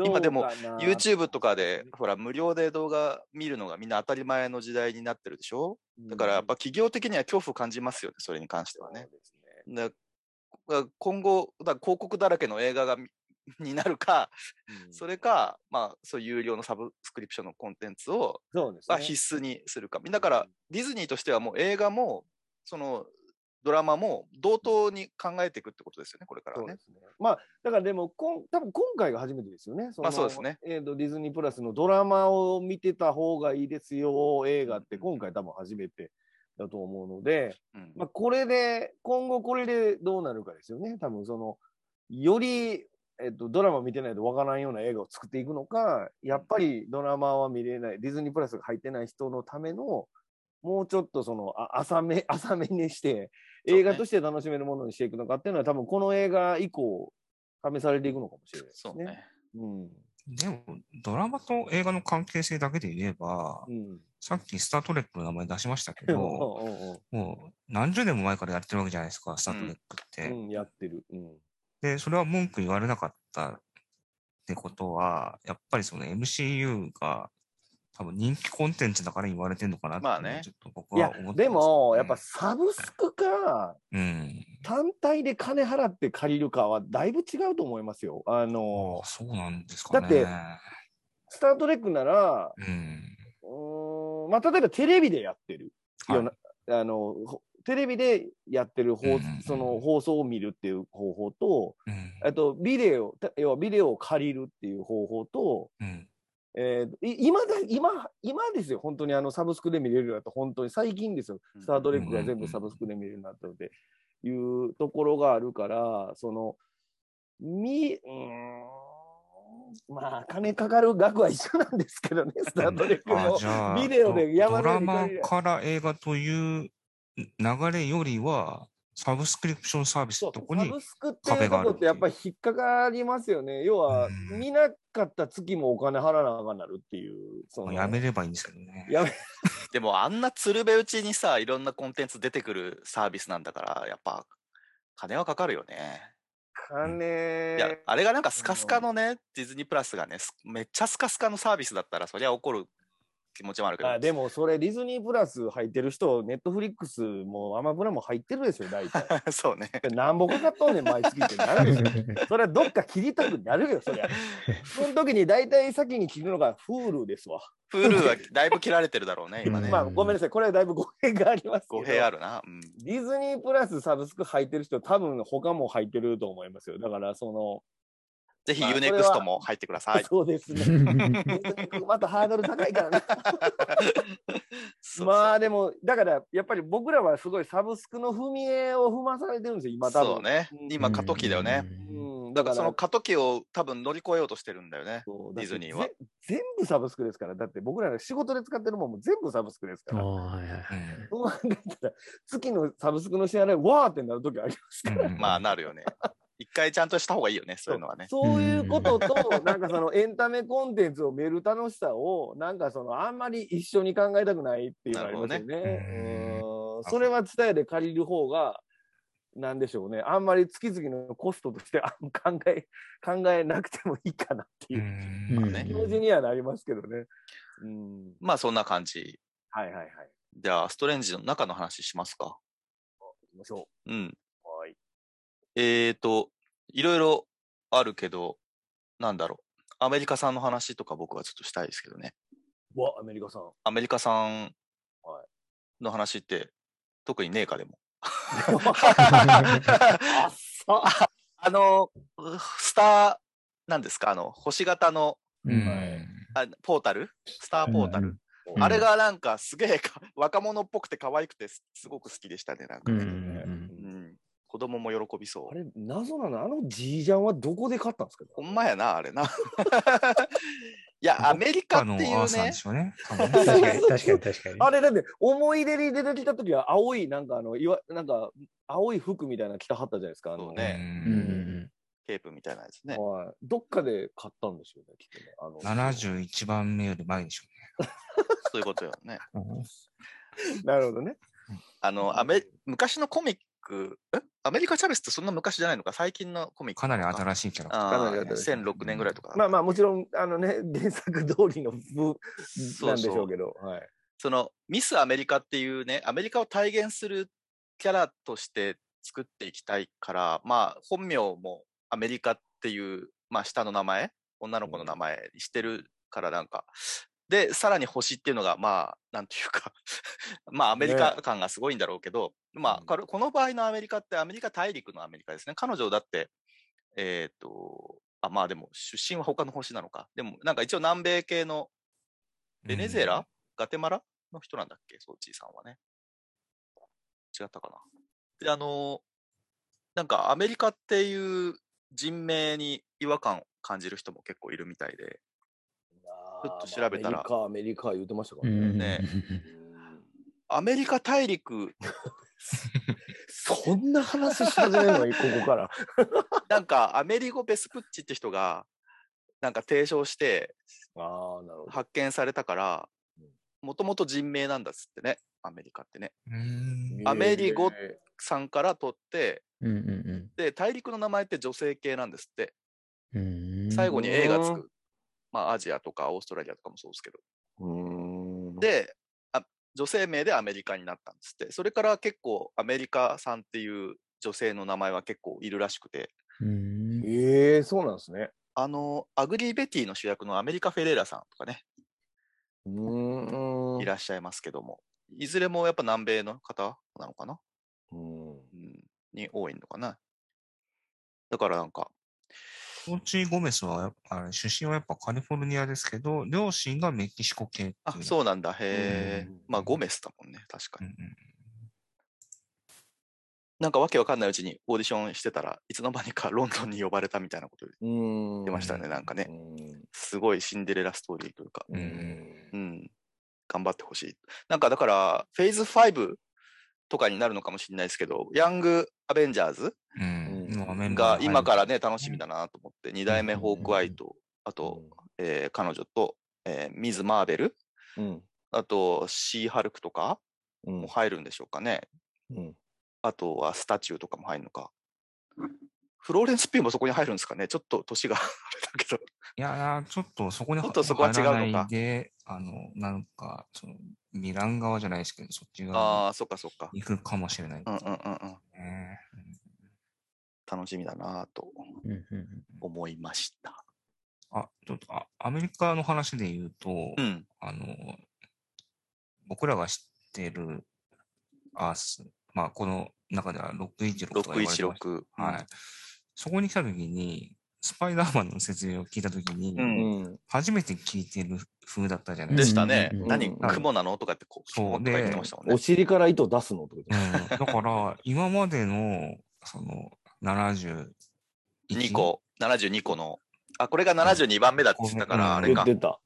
今でも YouTube とかで、ほら、無料で動画見るのがみんな当たり前の時代になってるでしょ？だからやっぱ企業的には恐怖を感じますよね、それに関してはね。ね。だ今後、だ広告だらけの映画がみ [laughs] になるか、うんそれか、まあ、そういう有料のサブスクリプションのコンテンツを、まあ、そうですね。必須にするか。だから、ディズニーとしてはもう映画も、その、ドラマも同等に考えていくってことですよね、これからはね。ね。まあ、だからでも、こん多分今回が初めてですよね。まあそうですね。えーと、ディズニープラスのドラマを見てた方がいいですよ、映画って今回多分初めてだと思うので、うんまあ、これで、今後これでどうなるかですよね。多分その、より、えっと、ドラマ見てないとわからんような映画を作っていくのか、やっぱりドラマは見れない、ディズニープラスが入ってない人のための、もうちょっとその、あ浅め、[laughs] 浅めにして、映画として楽しめるものにしていくのかっていうのは、多分この映画以降、試されていくのかもしれないですね。そうね。うん。でも、ドラマと映画の関係性だけで言えば、うん。さっきスター・トレックの名前出しましたけうんど、[laughs] うんもう何十年も前からやってるわけじゃないですか、スター・トレックって。うん、やってる。うん。で、それは文句言われなかったってことは、やっぱりその MCU が多分人気コンテンツだから言われてるのかなってまあねちょっと僕は思ってます、でも、うんやっぱサブスクか、うん。単体で金払って借りるかはだいぶ違うと思いますよ。あのそうなんですかね。だってスター・トレックなら、うん。まあ、例えばテレビでやってる。はいようなあのほテレビでやってる放,、その放送を見るっていう方法と、うん。あとビデオ、た要はビデオを借りるっていう方法と、うん。えーい今だ、今、今ですよ、本当にあのサブスクで見れるようになった、本当に最近ですよ、うん。スター・トレックが全部サブスクで見れるようになったので、いうところがあるから、その、み、うーん、まあ、金かかる額は一緒なんですけどね、スター・トレックあのビデオでド山ドラマから映画という流れよりは、サブスクリプションサービスそうのとこにサブスクっていうとこってやっぱり引っかかりますよね。要は、うん見なかった月もお金払わなあかんなるっていう。そのやめればいいんですけどね。やめ [laughs] でもあんな鶴瓶打ちにさ、いろんなコンテンツ出てくるサービスなんだから、やっぱ金はかかるよね。金いや、あれがなんかスカスカのね、ディズニープラスがね、すめっちゃスカスカのサービスだったら、そりゃ怒る気持ちもあるけど。あでもそれディズニープラス入ってる人、ネットフリックスもアマプラも入ってるでしょ、大体。[laughs] そうね。なんぼかかっとんねん、毎月ってなるでしょ。[laughs] それはどっか切りたくなるよ、そりゃ。その時に大体先に切るのが Hulu ですわ。Hulu はだいぶ切られてるだろうね、[laughs] 今ね。まあ、ごめんなさい、これはだいぶ語弊がありますけど。語弊あるな。うん。ディズニープラスサブスク入ってる人、多分他も入ってると思いますよ。だから、その、ぜひまあ UNEXT も入ってください。そうですね。[laughs] またハードル高いからね。まあでも、だからやっぱり僕らはすごいサブスクの踏み絵を踏まされてるんですよ、今多分。そうね。今過渡期だよね。うん、だかららその過渡期を多分乗り越えようとしてるんだよね。ディズニーはぜ全部サブスクですから、だって僕らが仕事で使ってるもんも全部サブスクですから。はいはいはい月のサブスクの支払い、わーってなるときありますから。うんまあなるよね。一回ちゃんとした方がいいよね、そういうのはね。そういうことと、[laughs] なんかそのエンタメコンテンツを見る楽しさを、なんかそのあんまり一緒に考えたくないっていうのがありますよね。ねうんそれは伝えで借りる方が、なんでしょうね。あんまり月々のコストとしてあん考え、[laughs] 考えなくてもいいかなってういう気持ちにはなりますけどね。うん。まあそんな感じ。はいはいはい。じゃあ、ストレンジの中の話しますか。行きましょうん。う。はい。えーと、いろいろあるけど、なんだろう。アメリカ産の話とか僕はちょっとしたいですけどね。わ、アメリカさん。アメリカ産はの話って、特にねえかでも。あっさ。[laughs] あの、スター、なんですか？あの、星型のうんはいあポータル？スターポータル、うんあれがなんかすげえか若者っぽくて可愛くてすすごく好きでしたね、なんかね。うんうんうん子供も喜びそうあ。れ、謎なの？あのじいちゃんはどこで買ったんですか？ほんまやな、あれな。[laughs] いや、アメリカっていうね、しょうね。多分ね [laughs] 確かに確かに確かに。あれだって思い出に出てきた時は青いなんかあのいわなんか青い服みたいなの着たはったじゃないですか。あのねうんうんケープみたいなやつね。はい。どっかで買ったんですよね、きっとね。あの71番目より前でしょそういうことよね。うね。なるほどね。あの、アメ、昔のコミック、え？アメリカチャベスってそんな昔じゃないのか？最近のコミックかなりい。新しいキャラクター。あかなりあ、新しい2006年ぐらいとか。まあまあもちろんあのね [laughs] 原作通りの部なんでしょうけど。はい。そのミスアメリカっていうね、アメリカを体現するキャラとして作っていきたいから、まあ本名もアメリカっていう、まあ下の名前、女の子の名前にしてるからなんか、で、さらに星っていうのが、まあ、なんていうか、[laughs] まあアメリカ感がすごいんだろうけど、まあ、この場合のアメリカってアメリカ大陸のアメリカですね。彼女だって、えっ、と、あ、まあでも出身は他の星なのか。でもなんか一応南米系のベネズエラ、ガテマラの人なんだっけ、ソーチーさんはね。違ったかな。で、あの、なんかアメリカっていう人名に違和感を感じる人も結構いるみたいで、ちょっと調べたらアメリカ、アメリカ言ってましたからうんね。ねアメリカ大陸、そんな話し始めるのに、ここから。[laughs] なんかアメリゴ・ベスプッチって人が、なんか提唱して。発見されたから、もともと人名なんだっつってね、アメリカってね。うんアメリゴえさんから取って、で、大陸の名前って女性系なんですって。最後に A がつうく。まあ、アジアとかオーストラリアとかもそうですけど。で、あ女性名でアメリカになったんですって。それから結構アメリカさんっていう女性の名前は結構いるらしくて、うんええそうなんですね。あの、アグリー・ベティの主役のアメリカ・フェレーラさんとかね、うーん。いらっしゃいますけども、いずれもやっぱ南米の方なのかな、うんうん、に多いのかな。だからなんか、ソーチー・ゴメスはあれ出身はやっぱカリフォルニアですけど、両親がメキシコ系。あ、そうなんだ。へえうん。まあ、ゴメスだもんね。確かに。うんうん。なんかわけわかんないうちにオーディションしてたらいつの間にかロンドンに呼ばれたみたいなことうん。出ましたね。なんかね。うんすごいシンデレラストーリーというか。うんうん。頑張ってほしい。なんかだから、フェーズ5とかになるのかもしれないですけど、ヤング・アベンジャーズうんが今からね、ね、楽しみだなと思って、2代目ホークアイと、あと、えー彼女と、えーミズ・マーベル、うん。あと、シー・ハルクとかうんも入るんでしょうかね。うんあとはスタチューとかも入るのか。フローレンス・ピューもそこに入るんですかねちょっと年があれだけど。いやちょっとそこにちょっとそこは違うのかあの、なんか、その、ミラン側じゃないですけど、そっち側ああ、そっかそっか。に行くかもしれないうんうんうんうん。ね。楽しみだなと思いました。あ、ちょっとあ、アメリカの話で言うと、うん。あの、僕らが知ってるアース、まあ、この中では616とか言われてました616。はい。そこに来た時に、スパイダーマンの説明を聞いた時に、うんうん。初めて聞いてる風だったじゃないでですか。したね。何？うん雲なの？とかってこう、そうとか言ってましたもんねお。尻から糸出すの？とうん、だから、今までの、その、71 2個、72個の。あ、これが72番目だって言ってたから、うんあれか。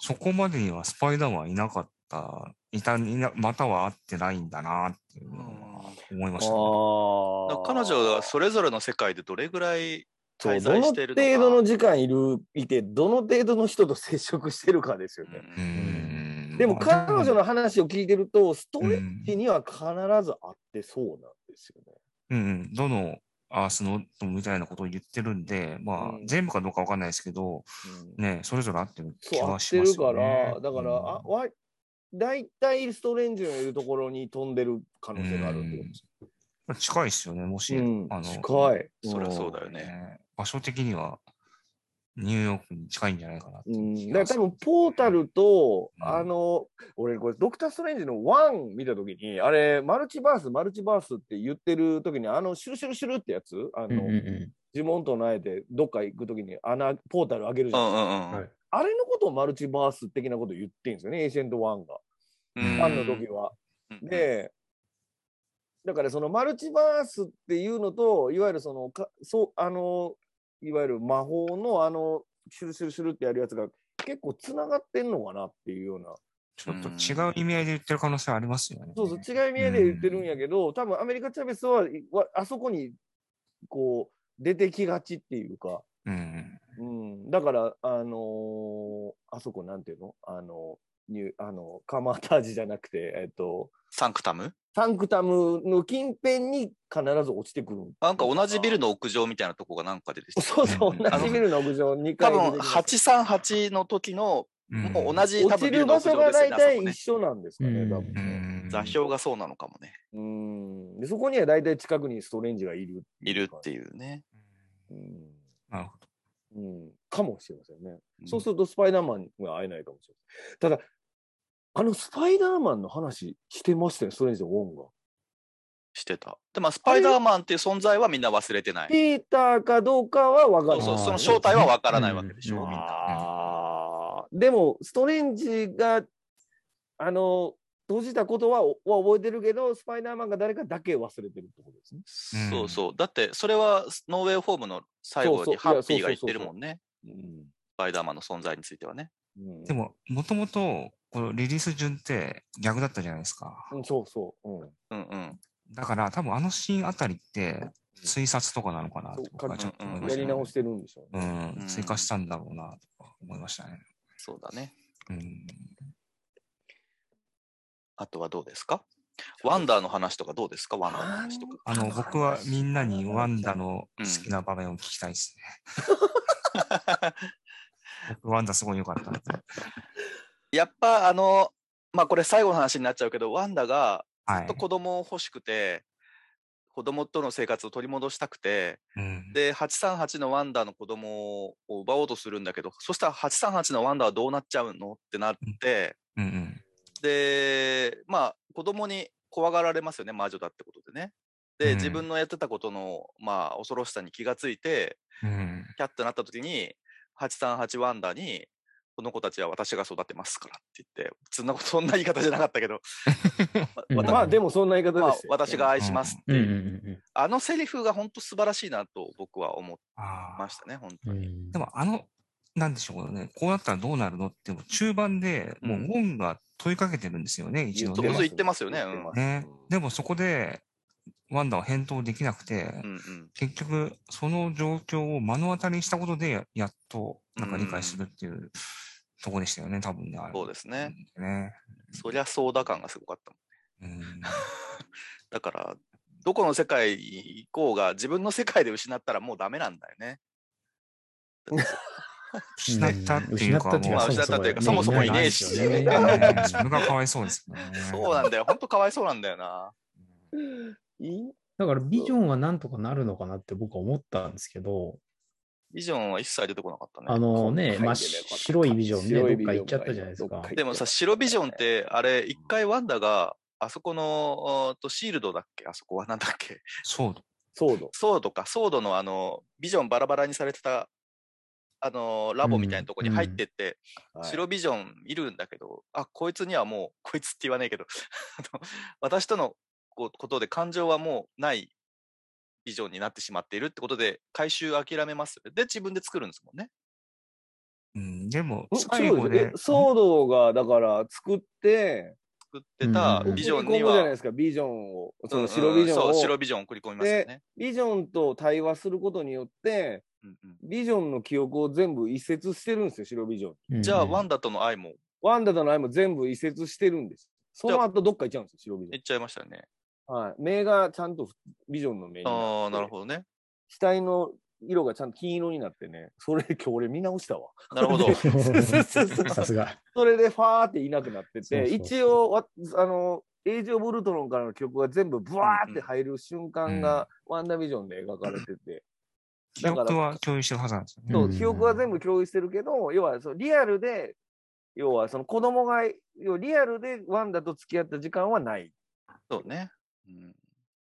そこまでにはスパイダーマンはいなかった、いた、いなまたは会ってないんだなっていうのは思いました、ね。彼女がそれぞれの世界でどれぐらい滞どの在しているのか。程度の時間いる、いて、どの程度の人と接触してるかですよね。ううんんでもまあ彼女の話を聞いてると、ストレうんッチには必ずあってそうなんですよね。うんうん、どのアースのみたいなことを言ってるんで、まあ、うん全部かどうかわかんないですけど、うんね、それぞれ合ってる気そう、合はってるかしますよね。ら、だから、あうんわ大体ストレンジのいるところに飛んでる可能性があるってことです。まあ近いですよね、もし、うんあの、近い。そりゃそうだよ。ね場所的にはニューヨークに近いんじゃないかなってうん、だから多分ポータルと、うんあの、俺これドクター・ストレンジの1見たときに、あれ、マルチバース、マルチバースって言ってるときに、あの、シュルシュルシュルってやつ、あの、うんうんう呪文唱えてどっか行くときに穴、ポータル開けるじうゃん。んうんうん。はいあれのことをマルチバース的なこと言ってんですよね、エーシェント1が。うん1の時は。うんで、だからそのマルチバースっていうのと、いわゆるその、かそう、あの、いわゆる魔法のあの、シュルシュルシュルってやるやつが結構つながってんのかなっていうような。ちょっと違う意味合いで言ってる可能性ありますよね。そうそう、違い見えで言ってるんやけど、多分アメリカ・チャベスは、あそこに、こう、出てきがちっていうか、うん。うん、だから、あのーあそこなんていうの？あの、ニュあの、カマタージじゃなくて、えっと、サンクタム？サンクタムの近辺に必ず落ちてくる。なんか同じビルの屋上みたいなとこがなんかでですそうそう、うん同じビルの屋上2多分階でできます838の時のうんもう同じ多落ち分ビルの屋る場所が大体一緒なんですかね、うんう多分ね。ん座標がそうなのかもね。うん。で、そこには大体近くにストレンジがいるいるってういうね。うん。なるほど。うん。かもしれませんね。うんそうするとスパイダーマンが会えないかもしれない。ただ、あのスパイダーマンの話してましたよ、ストレンジのウォンが。してた。でも、スパイダーマンっていう存在はみんな忘れてない。ピーターかどうかは分かる。そうそう、あーその正体はわからないわけでしょ、うんみんな。でも、ストレンジが、あの、閉じたことはは覚えてるけど、スパイダーマンが誰かだけ忘れてるってことですね。そうそう。だって、それはノーウェイフォームの最後そうそうにハッピーが言ってるもんね。うんスパイダーマンの存在についてはね。うんでも、もともと、このリリース順って逆だったじゃないですか。うんそうそう。うんうんうん。だから、多分あのシーンあたりって、推察とかなのかなとそう僕はちょっと思いましたね。やり直してるんでしょううね。ん、追加したんだろうな、とか思いましたね。そうだね。うん。あとはどうですか？ワンダーの話とかどうですか？ワンダーの話とか。あの、僕はみんなにワンダの好きな場面を聞きたいですね。[laughs] 僕、ワンダすごい良かった。やっぱあの、まあこれ最後の話になっちゃうけど、ワンダがはいずっと。子供を欲しくて、子供との生活を取り戻したくて、うん。で、838のワンダの子供を奪おうとするんだけど、そしたら838のワンダはどうなっちゃうのってなって、うんうん。で、まあ子供に怖がられますよね、魔女だってことでね。で、うん自分のやってたことの、まあ、恐ろしさに気がついて、うん。キャッとなった時に、838ワンダに、この子たちは私が育てますからって言って、そんなこと、[laughs] そんな言い方じゃなかったけど、[laughs] うんわたまあでもそんな言い方まあですよ、私が愛しますってうんいうう、んあのセリフが本当素晴らしいなと僕は思いああましたね、本当に。うんうんでもあの、なんでしょうね。こうなったらどうなるのって、中盤でもうウォンが問いかけてるんですよね、一度ね。言ってますよねね。でもそこで、ワンダは返答できなくて、うんうん。結局、その状況を目の当たりにしたことで、やっと、なんか理解するっていうとこでしたよね、多分ね。あれそうですね。ね。そりゃソーダ感がすごかったもん。うん。[laughs] だから、どこの世界行こうが自分の世界で失ったらもうダメなんだよね。失ったっていうか、失ったっていうかまあ失ったっていうかそもそもいねえしいないですよねねそれがかわいそうですよね。そうなんだよ。本当かわいそうなんだよな。だからビジョンはなんとかなるのかなって僕は思ったんですけど、ビジョンは一切出てこなかったね。あのね、真っ白いビジョンね、どっか行っちゃったじゃないですか。でもさ、白ビジョンって、あれ、一回ワンダが、あそこの、とシールドだっけあそこはなんだっけ？そう。ソード。ソードか、ソードのあの、ビジョンバラバラにされてた、あの、ラボみたいなとこに入ってって、はい白ビジョンいるんだけど、あ、こいつにはもう、こいつって言わないけど、[laughs] あの私とのこうことで感情はもうないビジョンになってしまっているってことで、回収諦めます？で、自分で作るんですもんね。うん、でも、ん最後でそうですえ、ソードがだから作って、作ってたうんビジョンに送り込むじゃないは、ですか、ビジョンを。そうんの白ビジョンを。そう、白ビジョン送り込みますよね。ビジョンと対話することによって、うんうんビジョンの記憶を全部移設してるんですよ、白ビジョン。うんじゃあ、ワンダとの愛もワンダとの愛も全部移設してるんです。その後どっか行っちゃうんですよ、白ビジ言っちゃいましたね。はい。目がちゃんとビジョンの目になって。ああ、なるほどね。額の色がちゃんと金色になってね、それ今日俺見直したわ。なるほど。[laughs] さすが。それでファーっていなくなってて、そうそうそう一応わ、あの、エイジ・オブ・ルトロンからの曲が全部ブワーって入る瞬間が、ワンダービジョンで描かれてて、記憶は共有してるはずなんですよね。そうう、ん記憶は全部共有してるけど、要はそのリアルで、要はその子供が、要はリアルでワンダと付き合った時間はない。そうね。うん、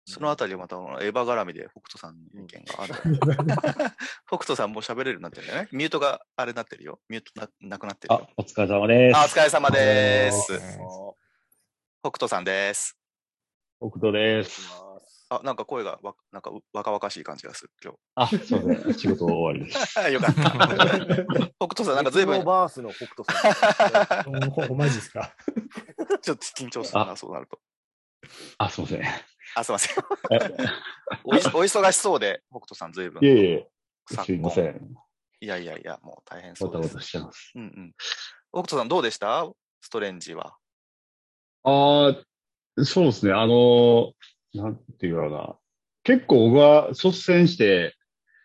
そのあたりはまたエヴァ絡みで北斗さんに意見がある。[laughs] 北斗さんもう喋れるようになってるんだよね。ミュートがあれになってるよ。ミュートななくなってるあよ。、お疲れ様です。あ、お疲れ様です。うん北斗さんです。北斗です。あ、なんか声がわなんかう若々しい感じがする、今あ、すいません。仕事終わりです。日。[laughs] よかった。[laughs] 北斗さん、なんか随分バースの北斗さんマジですか。ちょっと緊張するな、あそうなると。あ、すいません。あ、すいません。[laughs] えお忙しそうで、北斗さん随分。いえいえ、昨すいませ今ん。いやいやいや、もう大変そうですバタバタ。してます。うんうん。北斗さんどうでした？ストレンジは。ああ、そうですね。あの、なんていうのかな。結構僕は率先して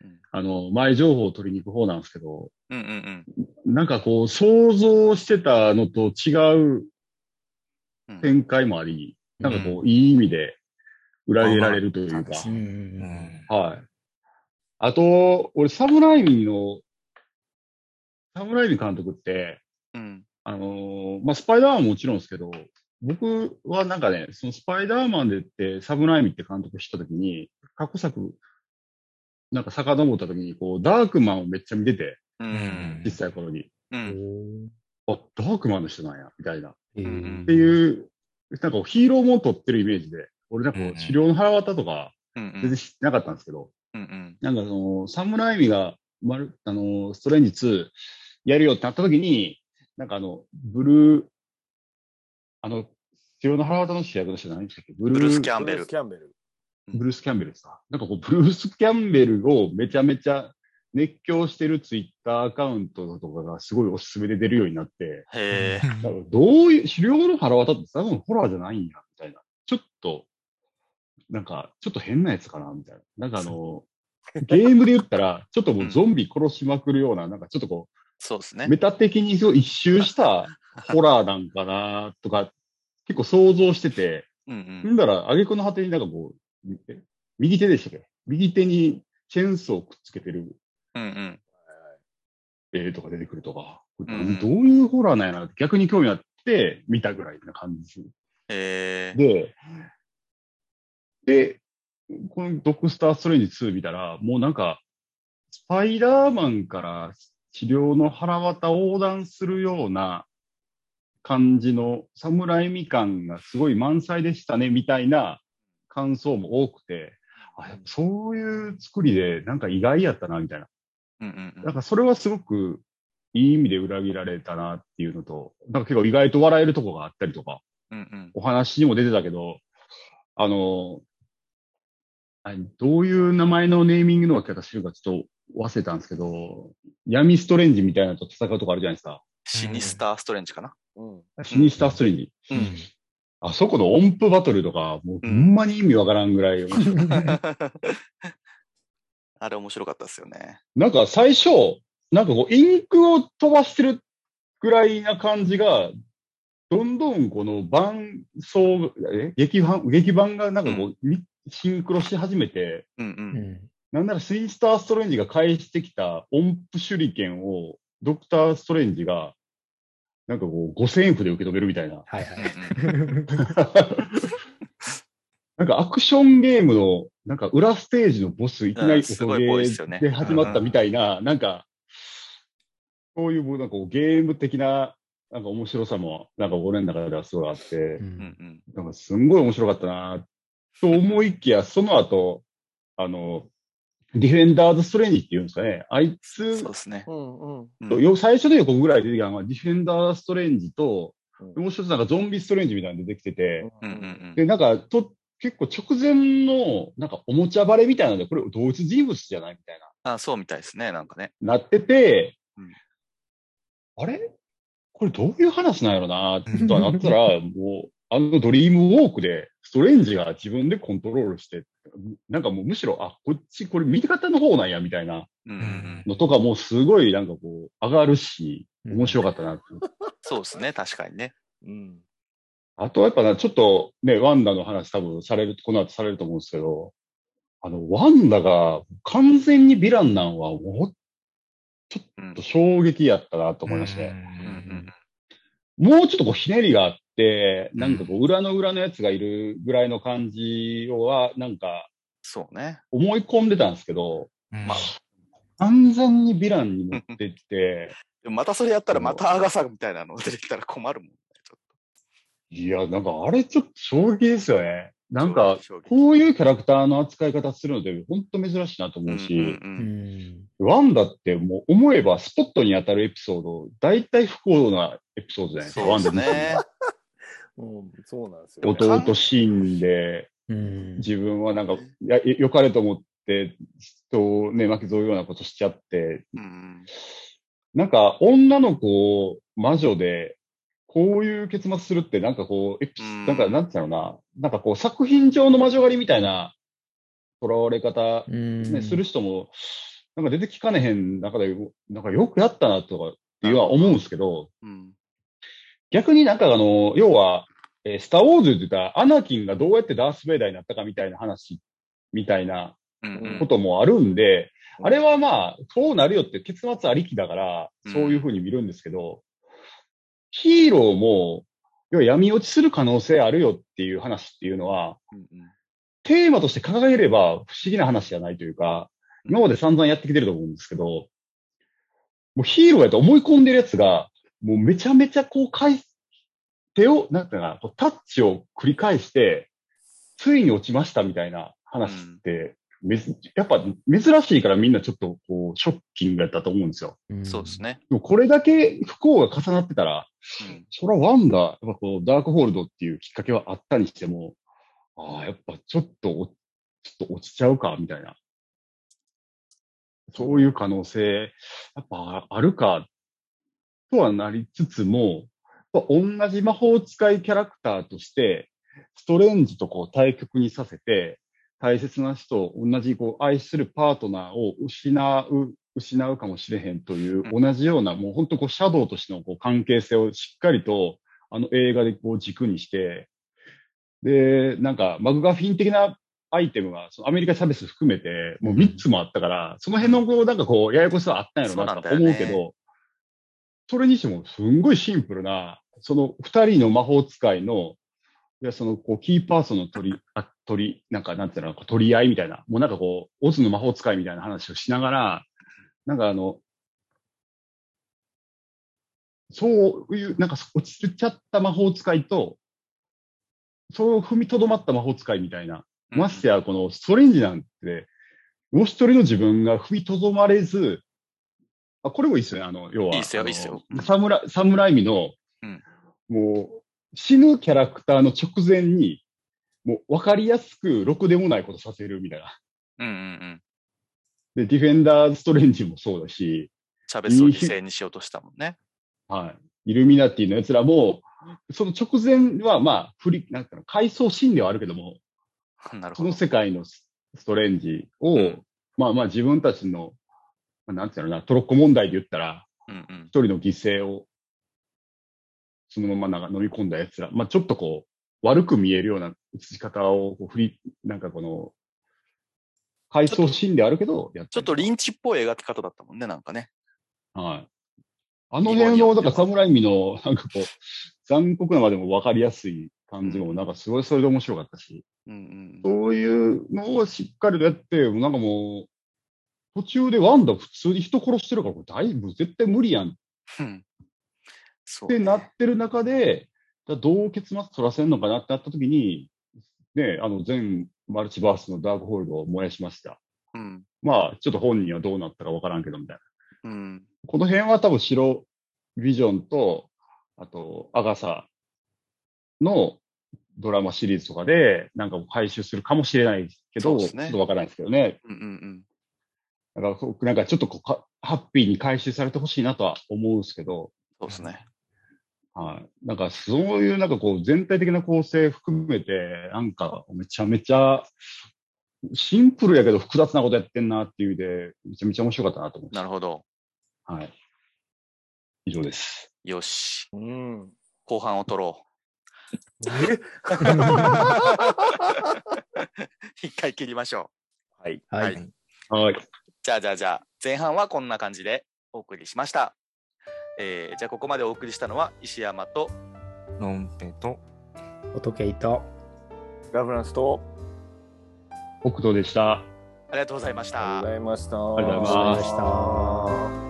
うん、あの、前情報を取りに行く方なんですけど、うんうんなんかこう、想像してたのと違ううん。展開もあり、なんかこう、いい意味で裏切られるというかはい。あと、俺、サムライミの、サムライミ監督って、うん。あのーまあ、スパイダーマンももちろんですけど、僕はなんかね、そのスパイダーマンでって、サムライミって監督知ったときに、過去作、なんか遡ったときに、こう、ダークマンをめっちゃ見てて、ううんん。小さい頃に。うん。あ、ダークマンの人なんや、みたいな。うんていう、なんかヒーローも撮ってるイメージで、俺なんかこうんう、治療の腹渡とか、うん全然知ってなかったんですけど、うんうん。なんかその、サムライミが、まる、あの、ストレンジ2やるよってなった時に、なんかあの、ブルー、あの、白の腹渡の主役の人何でしたっけブルブルース・キャンベルブルース・。キャンベル。ブルース・キャンベルですか？なんかこう、ブルース・キャンベルをめちゃめちゃ熱狂してるツイッターアカウントとかがすごいおすすめで出るようになって、へどういう、狩猟の腹渡って多分ホラーじゃないんや、みたいな。ちょっと、なんか、ちょっと変なやつかな、みたいな。なんかあの、[laughs] ゲームで言ったら、ちょっともうゾンビ殺しまくるような、なんかちょっとこう、そうですね。メタ的にそう一周した [laughs] ホラーなんかな、とか、結構想像してて、うんうん。んだら、挙句の果てになんかこう、え？右手でしたっけ？右手にチェーンソーをくっつけてるうんうん。絵とか出てくるとか、んうんどういうホラーなんやなって逆に興味あって見たぐらいな感じえ。で、で、このドクスター・ストレンジ2見たら、もうなんか、スパイダーマンから治療の腹渡横断するような感じの侍み感がすごい満載でしたね、みたいな感想も多くて、あそういう作りでなんか意外やったな、みたいな。うんうんうんなんかそれはすごくいい意味で裏切られたなっていうのと、なんか結構意外と笑えるとこがあったりとか、うんうんお話にも出てたけど、あの、あどういう名前のネーミングの書き方してるかちょっと忘れたんですけど、闇ストレンジみたいなのと戦うとこあるじゃないですか。シニスターストレンジかな？うん。シニスターストレンジ。うんあそこの音符バトルとか、もうほんまに意味わからんぐらい、[laughs] あれ面白かったですよね。なんか最初、なんかこう、インクを飛ばしてるぐらいな感じが、どんどんこの伴奏、え？劇版、劇版がなんかこう、みシンクロし始めて、うんう。うんんなんならスイースター・ストレンジが返してきた音符手裏剣を、ドクター・ストレンジが、なんかこう、五千円符で受け止めるみたいな。はいはうんい。[laughs] なんかアクションゲームの、なんか裏ステージのボス、いきなりうんすごい音ゲで始まったみたいな、なんか、そういう、なんかゲーム的な、なんか面白さも、なんか俺の中ではすごいあって、ううん。うんんなんかすんごい面白かったな、と思いきや、その後、あの、ディフェンダーズ・ストレンジっていうんですかね、あいつそうですね。うんうん。うんよ最初の予告ぐらいで出てきたのが、ディフェンダー・ストレンジと、うん。もう一つなんかゾンビ・ストレンジみたいなの出てきてて、うんうん。で、なんか、と、結構直前の、なんかおもちゃバレみたいなので、これ同一人物じゃないみたいな、あそうみたいですね、なんかね。なってて、うんあれ？これどういう話なんやろな、とはなったら、[laughs] もう、あのドリームウォークで、ストレンジが自分でコントロールして、なんかもうむしろ、あ、こっち、これ見方の方なんや、みたいなうんうんうん。のとかもすごいなんかこう、上がるし、面白かったなって。[laughs] そうですね、確かにね。うん。あとはやっぱな、ちょっとね、ワンダの話多分される、この後されると思うんですけど、あの、ワンダが完全にヴィランなんは、もう、ちょうん。っと衝撃やったなと思いまして、もうちょっとこうひねりがあって、なんかこう裏の裏のやつがいるぐらいの感じをは、なんかそうね。思い込んでたんですけど、うん。まあ。完全にヴィランに持ってって、[laughs] またそれやったらまたアガサみたいなの出てきたら困るもんいや、なんかあれちょっと衝撃ですよね。なんか、こういうキャラクターの扱い方するので、本当珍しいなとと思うし、うんうんううん。んワンダってもう思えばスポットに当たるエピソード、大体不幸なエピソードじゃないですか、そうですワンダ。うん、そうなんですよ、ね。弟死んで、うん。自分はなんか、や、よかれと思って、人をね、巻き添うようなことしちゃって、うん。なんか、女の子を魔女で、こういう結末するって、なんかこう、エピうん。なんか、なんていうのかな、なんかこう、作品上の魔女狩りみたいな、囚われ方、うん。ね、する人も、なんか出てきかねへん中で、なんかよくやったな、とか、っていうのは思うんですけど、うん。逆になんかあの、要は、えースターウォーズって言ったら、アナキンがどうやってダース・ベイダーになったかみたいな話、みたいなうんうん。こともあるんで、うん。あれはまあ、そうなるよって結末ありきだから、うん。そういうふうに見るんですけど、ヒーローも、要は闇落ちする可能性あるよっていう話っていうのは、うんうん。テーマとして掲げれば不思議な話じゃないというか、今まで散々やってきてると思うんですけど、もうヒーローやと思い込んでるやつが、もうめちゃめちゃこう返す、手を、なんていうかな、タッチを繰り返して、ついに落ちましたみたいな話って、やっぱ珍しいからみんなちょっとこう、ショッキングやったと思うんですよ。そうですね。でもこれだけ不幸が重なってたら、うんそれはワンダ、やっぱこう、ダークホールドっていうきっかけはあったにしても、ああ、やっぱちょっとお、ちょっと落ちちゃうか、みたいな。そういう可能性、やっぱあるか、とはなりつつも、やっぱ同じ魔法使いキャラクターとして、ストレンジとこう対極にさせて、大切な人を同じこう愛するパートナーを失う、失うかもしれへんというう同じような、もう本当こうシャドウとしてのこう関係性をしっかりとあの映画でこう軸にして、で、なんかマグガフィン的なアイテムがそのアメリカ差別含めてもう3つもあったから、その辺のこうなんかこうややこしさはあったんやろなと思うけど、それにしてもすんごいシンプルな、その2人の魔法使いの、いやそのこうキーパーソンの取りあ取り、なんか、なんていうの、取り合いみたいな、もうなんかこう、オズの魔法使いみたいな話をしながら、なんかあの、そういう、なんか落ちちゃった魔法使いと、そう踏みとどまった魔法使いみたいな、ましてや、このストレンジなんて、もう一人の自分が踏みとどまれず、あ、これもいいっすよね。あの、要は。いいっすよいいっすよ侍、侍味の、うんもう、死ぬキャラクターの直前に、もう分かりやすく、ろくでもないことさせるみたいな。うんうんうん。で、ディフェンダーストレンジもそうだし、チャベスを犠牲にしようとしたもんね。はい。イルミナティの奴らも、その直前は、まあ、振り、なんか、回想シーンではあるけども、[laughs] なるほどその。世界のスストレンジを、うんまあまあ自分たちの、まあなんていうのかな、トロッコ問題で言ったら、うんうん一人の犠牲を、そのままなんか飲み込んだ奴ら、まあちょっとこう、悪く見えるような映し方を振り、なんかこの、回想シーンであるけど、やちょっとリンチっぽい描き方だったもんね、なんかね。はい。あの辺の、だから侍味の、なんかこう、残酷なまでも分かりやすい感じも、なんかすごいそれで面白かったし、うんうん。そういうのをしっかりとやって、なんかもう、途中でワンダ普通に人殺してるから、これ大分絶対無理やんっうんそうてなってる中で、じゃあどう結末取らせんのかなってなった時に、ね、あの全マルチバースのダークホールドを燃やしました。うん。まあ、ちょっと本人はどうなったかわからんけど、みたいな。うん。この辺は多分白ビジョンと、あと、アガサのドラマシリーズとかで、なんか回収するかもしれないけど、ねちょっとわからないですけどね。うんうんだからこう、なんかちょっとこうか、ハッピーに回収されてほしいなとは思うんですけど、そうですね。はい。なんかそういうなんかこう全体的な構成含めて、なんかめちゃめちゃシンプルやけど複雑なことやってんなっていう意味で、めちゃめちゃ面白かったなと思いまなるほど。す。はい。以上です。よし。うん。後半を取ろえ？う。[laughs] 一回切りましょはい。う。はい。はい。じゃあじゃあじゃあ、前半はこんな感じでお送りしました。えーじゃあここまでお送りしたのは石山とのんぺと、オトケイと、ラフランスと、北斗でした。ありがとうございましたありがとうご。ざいました。ありがとうございました